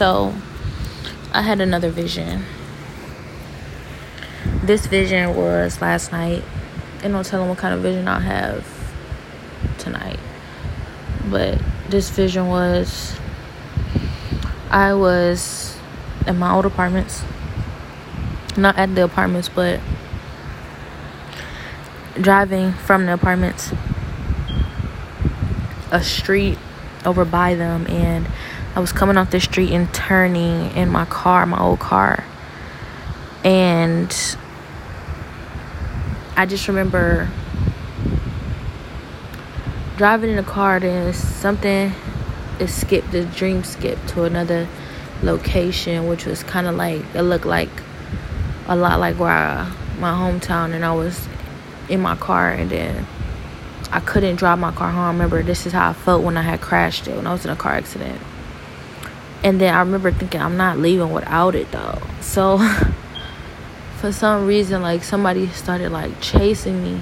So I had another vision. This vision was last night. And don't tell them what kind of vision I have tonight. But this vision was I was in my old apartments. Not at the apartments, but driving from the apartments a street over by them and I was coming off the street and turning in my car, my old car. And I just remember driving in the car then something it skipped the dream skipped to another location which was kind of like it looked like a lot like where I, my hometown and I was in my car and then I couldn't drive my car home. I remember this is how I felt when I had crashed it when I was in a car accident. And then I remember thinking I'm not leaving without it though. So for some reason like somebody started like chasing me.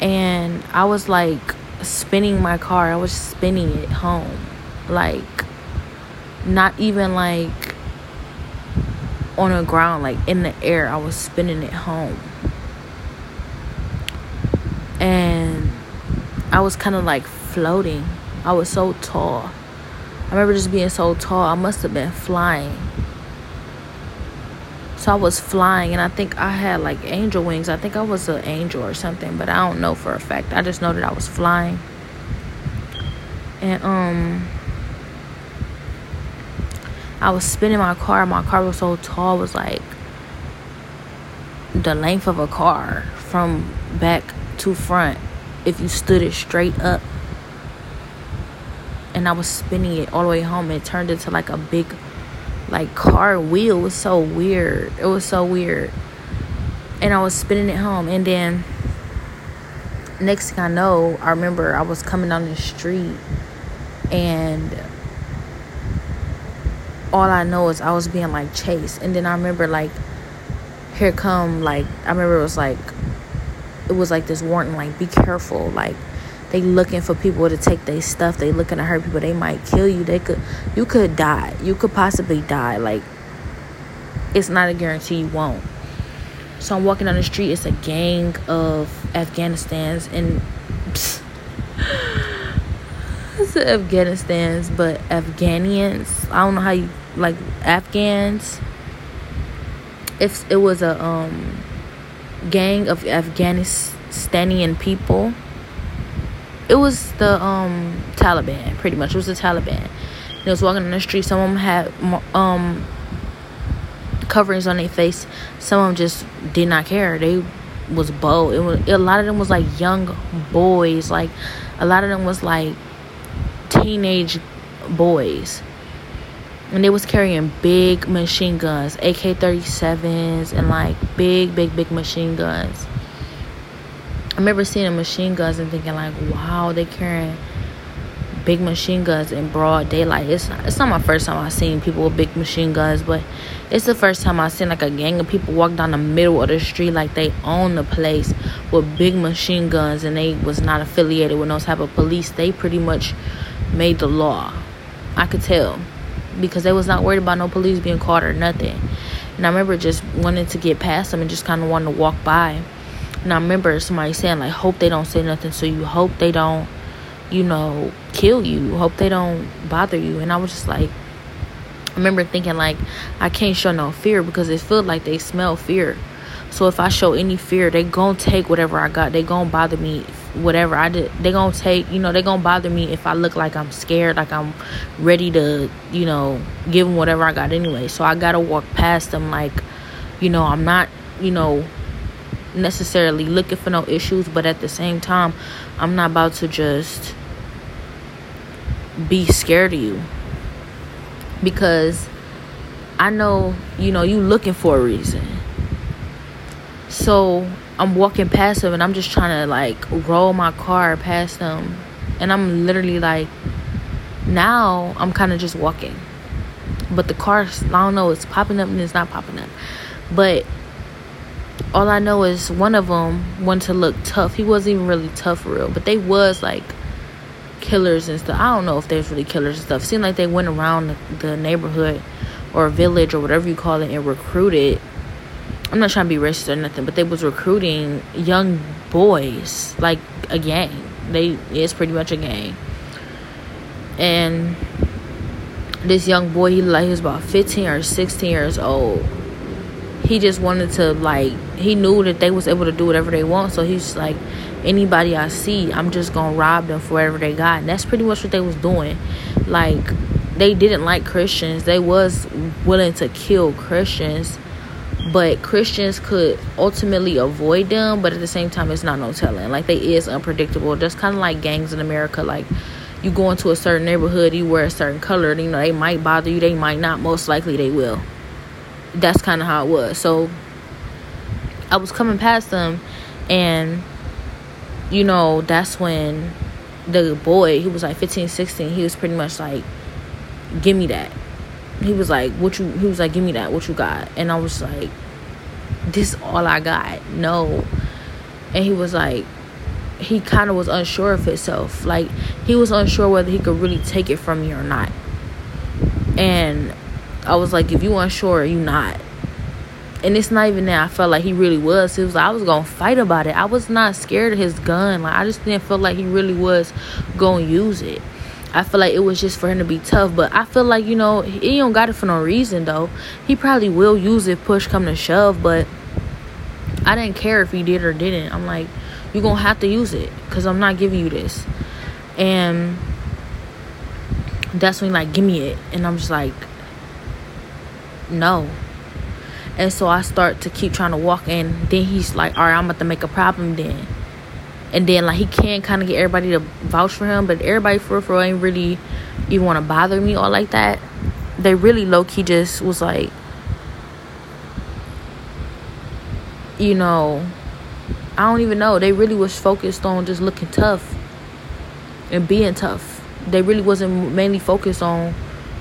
And I was like spinning my car. I was spinning it home. Like not even like on the ground like in the air. I was spinning it home and I was kind of like floating. I was so tall. I remember just being so tall. I must have been flying. So I was flying, and I think I had like angel wings. I think I was an angel or something, but I don't know for a fact. I just know that I was flying. And um I was spinning my car. My car was so tall, it was like the length of a car from back to front if you stood it straight up. And I was spinning it all the way home. It turned into like a big, like car wheel. It was so weird. It was so weird. And I was spinning it home. And then next thing I know, I remember I was coming down the street and all I know is I was being like chased. And then I remember like here come like I remember it was like it was like this warning like be careful like they looking for people to take their stuff they looking to hurt people they might kill you. They could you could die. You could possibly die. Like it's not a guarantee you won't. So i'm walking down the street it's a gang of afghanistan's and it's afghanistan's but afghanians. I don't know how you like afghans. If it was a um gang of Afghanistanian people. It was the um, Taliban, pretty much. It was the Taliban. They was walking on the street. Some of them had um, coverings on their face. Some of them just did not care. They was bold. It was a lot of them was like young boys. Like a lot of them was like teenage boys and they was carrying big machine guns ak-37s and like big big big machine guns remember seeing the machine guns and thinking like wow they carrying big machine guns in broad daylight it's not, it's not my first time i've seen people with big machine guns but it's the first time i've seen like a gang of people walk down the middle of the street like they own the place with big machine guns and they was not affiliated with no type of police they pretty much made the law i could tell because they was not worried about no police being caught or nothing. And I remember just wanting to get past them and just kind of wanting to walk by. And I remember somebody saying like, "Hope they don't say nothing so you. Hope they don't, you know, kill you. Hope they don't bother you." And I was just like, I remember thinking like, I can't show no fear because it feels like they smell fear. So if I show any fear, they gonna take whatever I got. They gonna bother me whatever I did. They gonna take, you know, they gonna bother me if I look like I'm scared, like I'm ready to, you know, give them whatever I got anyway. So I gotta walk past them like, you know, I'm not, you know, necessarily looking for no issues, but at the same time, I'm not about to just be scared of you because I know, you know, you looking for a reason. So I'm walking past them and I'm just trying to like roll my car past them. And I'm literally like, now I'm kind of just walking. But the car, I don't know, it's popping up and it's not popping up. But all I know is one of them wanted to look tough. He wasn't even really tough for real, but they was like killers and stuff. I don't know if there's really killers and stuff. Seemed like they went around the, the neighborhood or village or whatever you call it and recruited. I'm not trying to be racist or nothing, but they was recruiting young boys like a gang. They it's pretty much a gang. And this young boy, he like he was about 15 or 16 years old. He just wanted to like he knew that they was able to do whatever they want, so he's like anybody I see, I'm just gonna rob them for whatever they got. And that's pretty much what they was doing. Like they didn't like Christians. They was willing to kill Christians, but Christians could ultimately avoid them. But at the same time, it's not no telling. Like they is unpredictable. Just kind of like gangs in America. Like you go into a certain neighborhood, you wear a certain color. You know they might bother you. They might not. Most likely they will. That's kind of how it was. So I was coming past them, and you know, that's when the boy, he was like 15, 16, he was pretty much like, give me that. He was like, what you, he was like, give me that, what you got? And I was like, this is all I got. No. And he was like, he kind of was unsure of himself. Like, he was unsure whether he could really take it from me or not. And I was like, if you unsure, you not and it's not even that I felt like he really was. It was like I was gonna fight about it. I was not scared of his gun. Like I just didn't feel like he really was gonna use it. I feel like it was just for him to be tough. But I feel like, you know, he don't got it for no reason though. He probably will use it push come to shove, but I didn't care if he did or didn't. I'm like, you're gonna have to use it because I'm not giving you this. And that's when like give me it. And I'm just like, no and so I start to keep trying to walk and then he's like, Alright, I'm about to make a problem then. And then like he can kind of get everybody to vouch for him, but everybody for for ain't really even want to bother me or like that. They really low key just was like, you know, I don't even know. They really was focused on just looking tough and being tough. They really wasn't mainly focused on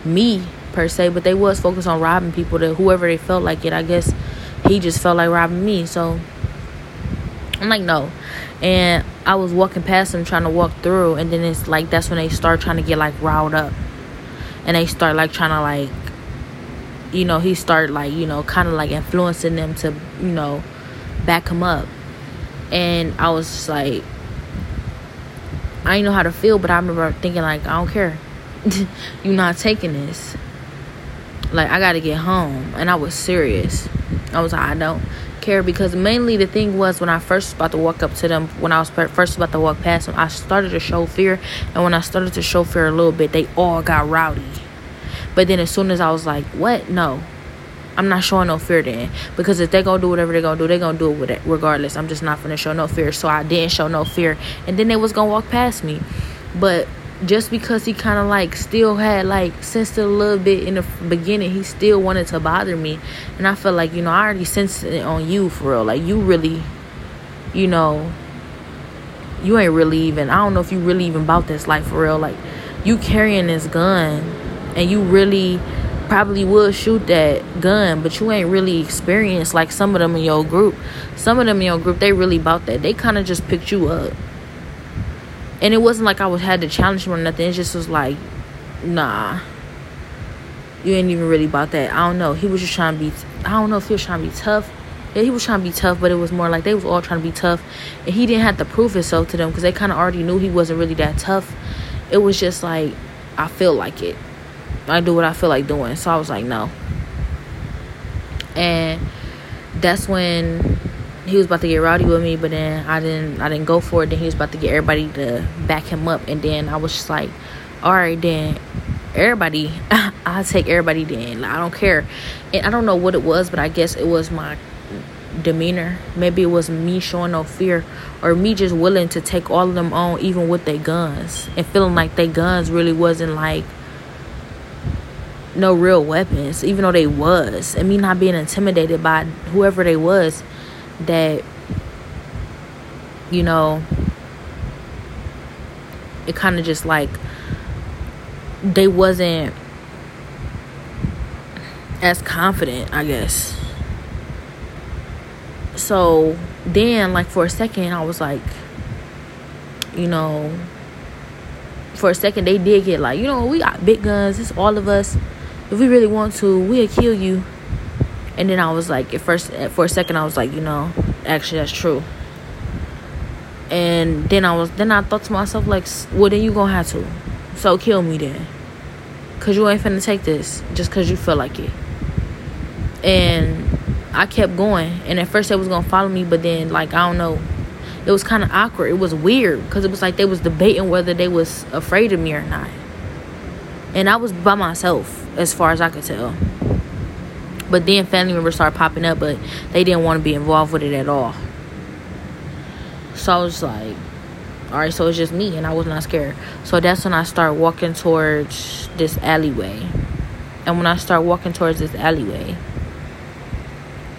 me per se, but they was focused on robbing people to whoever they felt like it. I guess he just felt like robbing me. So I'm like, no. And I was walking past him trying to walk through and then it's like that's when they start trying to get like riled up. And they start like trying to like you know, he started like, you know, kind of like influencing them to, you know, back him up. And I was just like I didn't know how to feel, but I remember thinking like, I don't care. You're not taking this. Like I gotta get home, and I was serious. I was like, I don't care because mainly the thing was when I first about to walk up to them, when I was first about to walk past them, I started to show fear, and when I started to show fear a little bit, they all got rowdy. But then as soon as I was like, what? No, I'm not showing no fear then. Because if they gonna do whatever they gonna do, they gonna do it with it regardless. I'm just not gonna show no fear. So I didn't show no fear. And then they was gonna walk past me. But just because he kind of like still had like sensed a little bit in the beginning, he still wanted to bother me. And I felt like, you know, I already sensed it on you for real. Like, you really, you know, you ain't really even, I don't know if you really even about this life for real. Like, you carrying this gun and you really probably would shoot that gun, but you ain't really experienced like some of them in your group. Some of them in your group, they really about that. They kind of just picked you up and it wasn't like I was had to challenge him or nothing. It just was like, nah, you ain't even really about that. I don't know. He was just trying to be. I don't know if he was trying to be tough. Yeah, he was trying to be tough, but it was more like they was all trying to be tough, and he didn't have to prove himself to them because they kind of already knew he wasn't really that tough. It was just like I feel like it. I do what I feel like doing. So I was like, no. And that's when he was about to get rowdy with me, but then I didn't I didn't go for it. Then he was about to get everybody to back him up, and then I was just like, all right, then everybody, I'll take everybody. Then I don't care, and I don't know what it was, but I guess it was my demeanor. Maybe it was me showing no fear, or me just willing to take all of them on, even with their guns, and feeling like their guns really wasn't like no real weapons, even though they was, and me not being intimidated by whoever they was that you know it kind of just like they wasn't as confident i guess so then like for a second i was like you know for a second they did get like, you know, we got big guns. It's all of us. If we really want to, we'll kill you. And then I was like, at first, for a second, I was like, you know, actually that's true. And then I was, then I thought to myself like, well, then you gonna have to. So kill me then. Cause you ain't finna take this just cause you feel like it. And I kept going. And at first they was gonna follow me, but then like I don't know. It was kind of awkward. It was weird because it was like they was debating whether they was afraid of me or not. And I was by myself as far as I could tell. But then family members started popping up, but they didn't want to be involved with it at all. So I was like, all right, so it's just me, and I was not scared. So that's when I start walking towards this alleyway. And when I start walking towards this alleyway,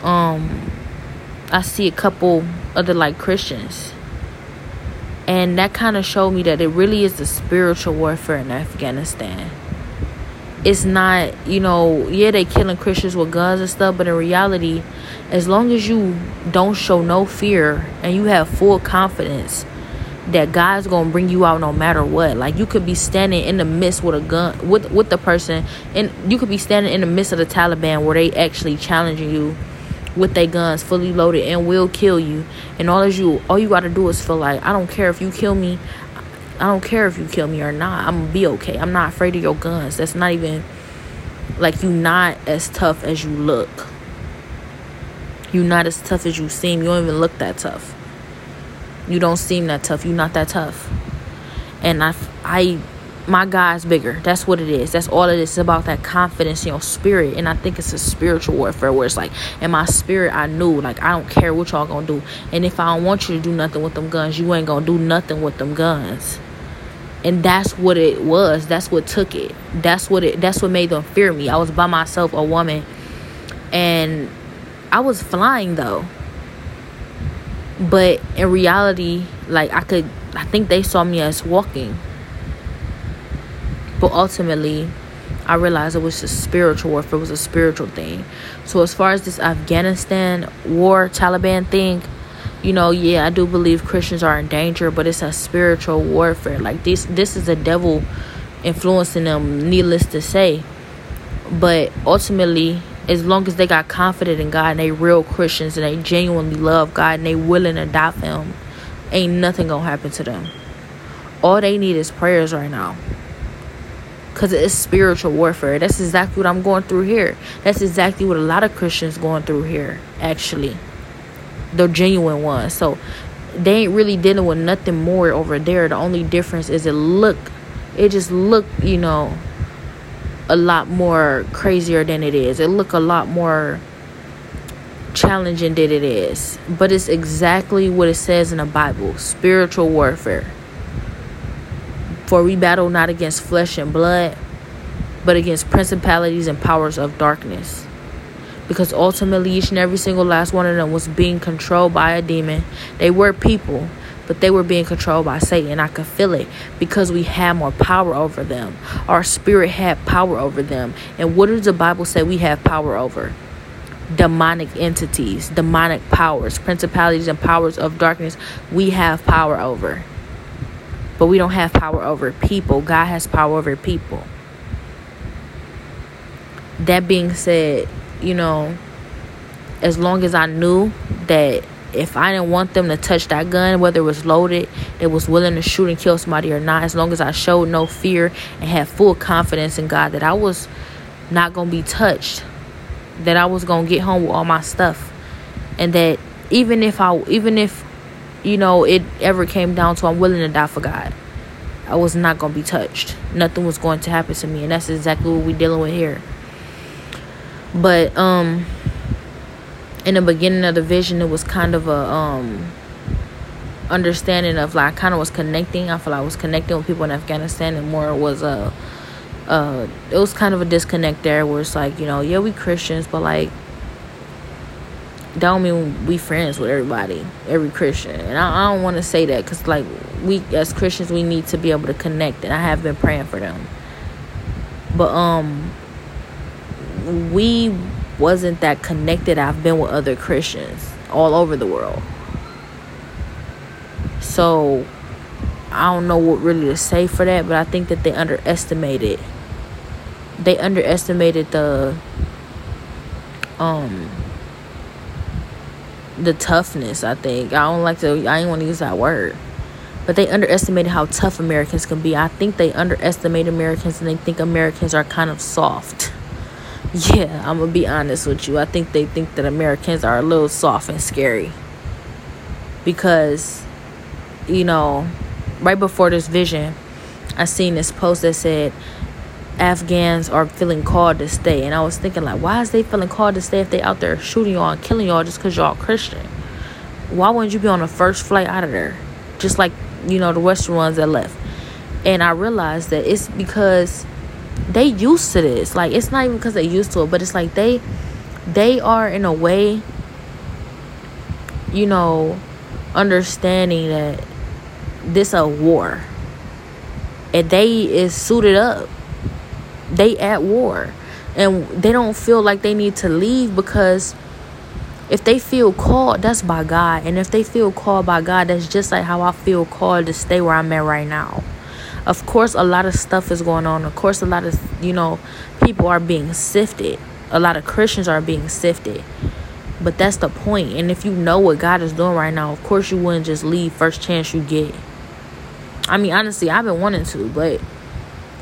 um, I see a couple other like Christians. And that kind of showed me that it really is the spiritual warfare in Afghanistan. It's not, you know, yeah, they killing Christians with guns and stuff, but in reality, as long as you don't show no fear and you have full confidence that God's gonna bring you out no matter what. Like you could be standing in the midst with a gun with with the person, and you could be standing in the midst of the Taliban where they actually challenging you with their guns fully loaded and will kill you. And all as you all you gotta do is feel like I don't care if you kill me. I don't care if you kill me or not. I'm gonna be okay. I'm not afraid of your guns. That's not even like you not as tough as you look. You not as tough as you seem. You don't even look that tough. You don't seem that tough. You're not that tough. And I, I, my God's bigger. That's what it is. That's all it is. It's about that confidence in your spirit. And I think it's a spiritual warfare where it's like, in my spirit, I knew, like, I don't care what y'all gonna do. And if I don't want you to do nothing with them guns, you ain't gonna do nothing with them guns. And that's what it was. That's what took it. That's what it. That's what made them fear me. I was by myself, a woman, and I was flying though but in reality like i could i think they saw me as walking but ultimately i realized it was a spiritual warfare it was a spiritual thing so as far as this afghanistan war taliban thing you know yeah i do believe christians are in danger but it's a spiritual warfare like this this is a devil influencing them needless to say but ultimately as long as they got confident in God and they real Christians and they genuinely love God and they willing to die for him, ain't nothing gonna happen to them. All they need is prayers right now. Cause it's spiritual warfare. That's exactly what I'm going through here. That's exactly what a lot of Christians going through here, actually. The genuine ones. So they ain't really dealing with nothing more over there. The only difference is it look it just look, you know, a lot more crazier than it is. It look a lot more challenging than it is. But it's exactly what it says in the Bible spiritual warfare. For we battle not against flesh and blood, but against principalities and powers of darkness. Because ultimately, each and every single last one of them was being controlled by a demon. They were people, but they were being controlled by Satan. I could feel it because we had more power over them. Our spirit had power over them. And what does the Bible say we have power over? Demonic entities, demonic powers, principalities, and powers of darkness, we have power over. But we don't have power over people. God has power over people. That being said, you know, as long as I knew that if I didn't want them to touch that gun, whether it was loaded, they was willing to shoot and kill somebody or not, as long as I showed no fear and had full confidence in God that I was not gonna be touched, that I was gonna get home with all my stuff, and that even if I, even if you know it ever came down to I'm willing to die for God, I was not gonna be touched. Nothing was going to happen to me, and that's exactly what we're dealing with here. But um in the beginning of the vision it was kind of a um understanding of like kind of was connecting i feel like i was connecting with people in afghanistan and more was a uh it was kind of a disconnect there where it's like you know yeah we christians but like don't mean we friends with everybody every christian and i, I don't want to say that because like we as christians we need to be able to connect and i have been praying for them but um we wasn't that connected I've been with other Christians all over the world. So I don't know what really to say for that, but I think that they underestimated. They underestimated the um the toughness. I think I don't like to. I ain't want to use that word, but they underestimated how tough Americans can be. I think they underestimate Americans and they think Americans are kind of soft. Yeah, I'm gonna be honest with you. I think they think that Americans are a little soft and scary because you know right before this vision, I seen this post that said Afghans are feeling called to stay. And I was thinking, like, why is they feeling called to stay if they out there shooting y'all and killing y'all just because y'all Christian? Why wouldn't you be on the first flight out of there? Just like, you know, the Western ones that left. And I realized that it's because they used to this. Like, it's not even because they used to it, but it's like they they are in a way, you know, understanding that this a war and they is suited up they at war. And they don't feel like they need to leave because if they feel called that's by god. And if they feel called by god that's just like how i feel called to stay where i'm at right now. Of course a lot of stuff is going on. Of course a lot of you know people are being sifted. A lot of christians are being sifted. But that's the point. And if you know what god is doing right now of course you wouldn't just leave first chance you get. I mean, honestly, I've been wanting to, but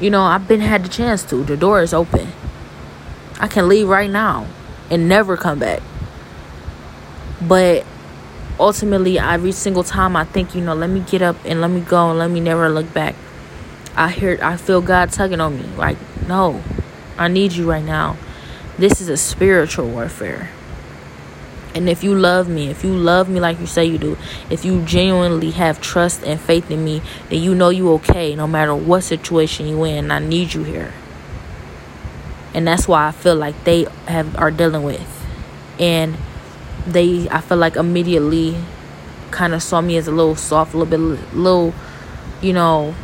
you know, I've been had the chance to. The door is open. I can leave right now and never come back. But ultimately, every single time I think, you know, let me get up and let me go and let me never look back. I hear, I feel God tugging on me. Like, no, I need you right now. This is a spiritual warfare. And if you love me, if you love me like you say you do, if you genuinely have trust and faith in me, then you know you okay no matter what situation you in. I need you here. And that's why I feel like they have are dealing with. And they I feel like immediately kind of saw me as a little soft, a little bit little, you know,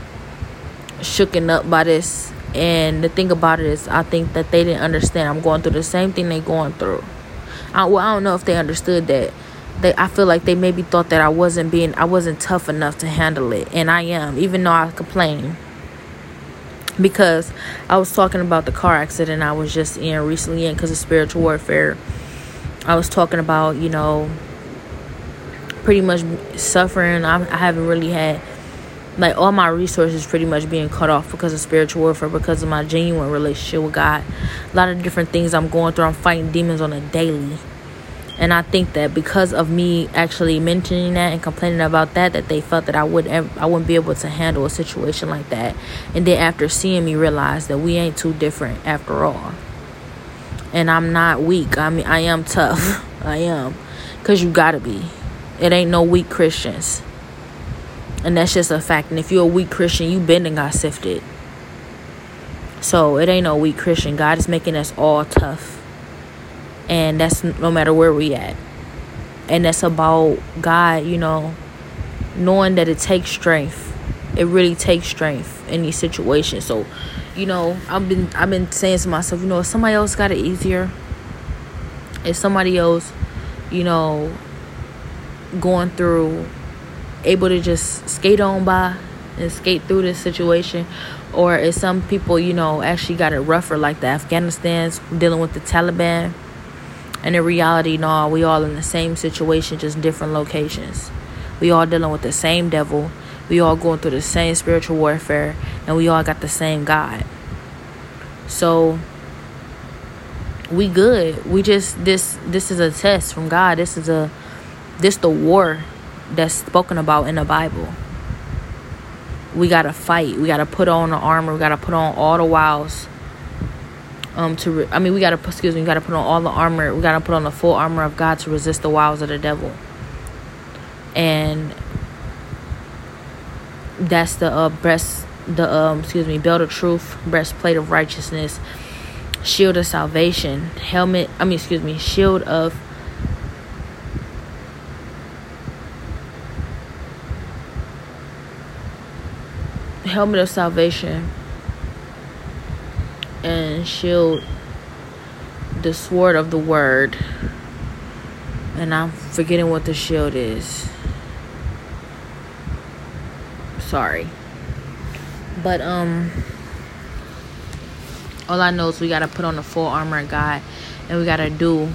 shooken up by this. And the thing about it is I think that they didn't understand I'm going through the same thing they going through I, well, I don't know if they understood that. They, I feel like they maybe thought that I wasn't being, I wasn't tough enough to handle it, and I am, even though I complain. Because I was talking about the car accident I was just in recently in because of spiritual warfare. I was talking about, you know, pretty much suffering. I, I haven't really had like all my resources pretty much being cut off because of spiritual warfare because of my genuine relationship with god. A lot of different things i'm going through i'm fighting demons on a daily. And i think that because of me actually mentioning that and complaining about that that they felt that i would i wouldn't be able to handle a situation like that. And then after seeing me realize that we ain't too different after all. And i'm not weak. I mean i am tough. I am. Because you gotta be. It ain't no weak christians and that's just a fact. And if you're a weak Christian, you been and got sifted. So it ain't no weak Christian. God is making us all tough. And that's no matter where we at. And that's about God, you know, knowing that it takes strength. It really takes strength in these situations. So, you know, I've been I've been saying to myself, you know, if somebody else got it easier, if somebody else, you know, going through able to just skate on by and skate through this situation? Or if some people you know actually got it rougher like the afghanistan's dealing with the taliban? And in reality no we all in the same situation just different locations. We all dealing with the same devil. We all going through the same spiritual warfare and we all got the same god. So we good. We just this this is a test from god. This is a this the war that's spoken about in the Bible. We gotta fight. We gotta put on the armor. We gotta put on all the wiles. Um, to re- I mean, we gotta excuse me. We gotta put on all the armor. We gotta put on the full armor of God to resist the wiles of the devil. And that's the uh, breast, the um, excuse me, belt of truth, breastplate of righteousness, shield of salvation, helmet. I mean, excuse me, shield of helmet of salvation and shield the sword of the word and i'm forgetting what the shield is sorry. But um all I know is we gotta put on the full armor of God and we gotta do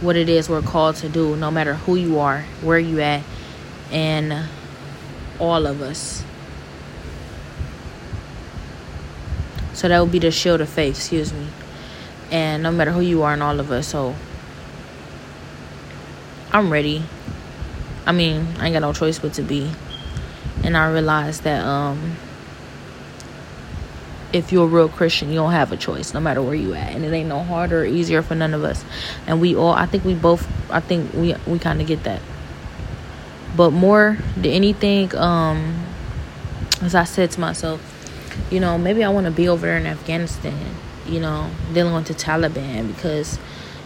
what it is we're called to do, no matter who you are, where you at, and all of us. So that would be the shield of faith, excuse me. And no matter who you are and all of us, so I'm ready. I mean, I ain't got no choice but to be. And I realized that um if you're a real Christian, you don't have a choice, no matter where you at, and it ain't no harder or easier for none of us. And we all, I think we both, I think we we kind of get that. But more than anything, um, as I said to myself, you know, maybe I want to be over there in Afghanistan, you know, dealing with the Taliban because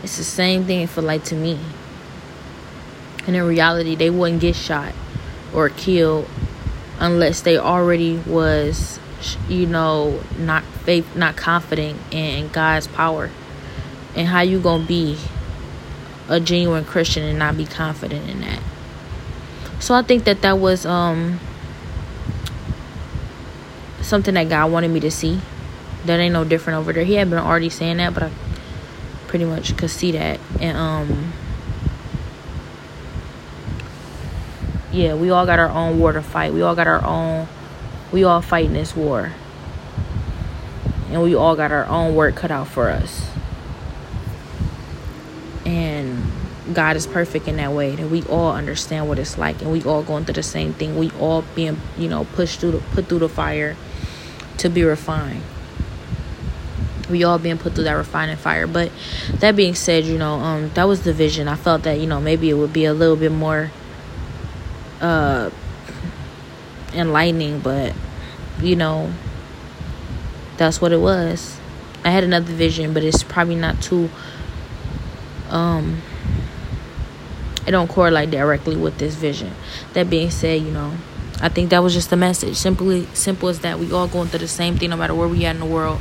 it's the same thing for like to me. And in reality, they wouldn't get shot or killed unless they already was you know not faith not confident in god's power and how you gonna be a genuine christian and not be confident in that so i think that that was um something that god wanted me to see that ain't no different over there he had been already saying that but i pretty much could see that and um yeah we all got our own war to fight we all got our own we all fighting this war. And we all got our own work cut out for us. And God is perfect in that way that we all understand what it's like and we all going through the same thing. We all being, you know, pushed through the put through the fire to be refined. We all being put through that refining fire. But that being said, you know, um, that was the vision. I felt that, you know, maybe it would be a little bit more uh enlightening, but you know, that's what it was. I had another vision, but it's probably not too um it don't correlate directly with this vision. That being said, you know, I think that was just the message. Simply simple as that. We all going through the same thing no matter where we at in the world.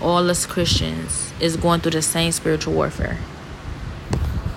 All us Christians is going through the same spiritual warfare.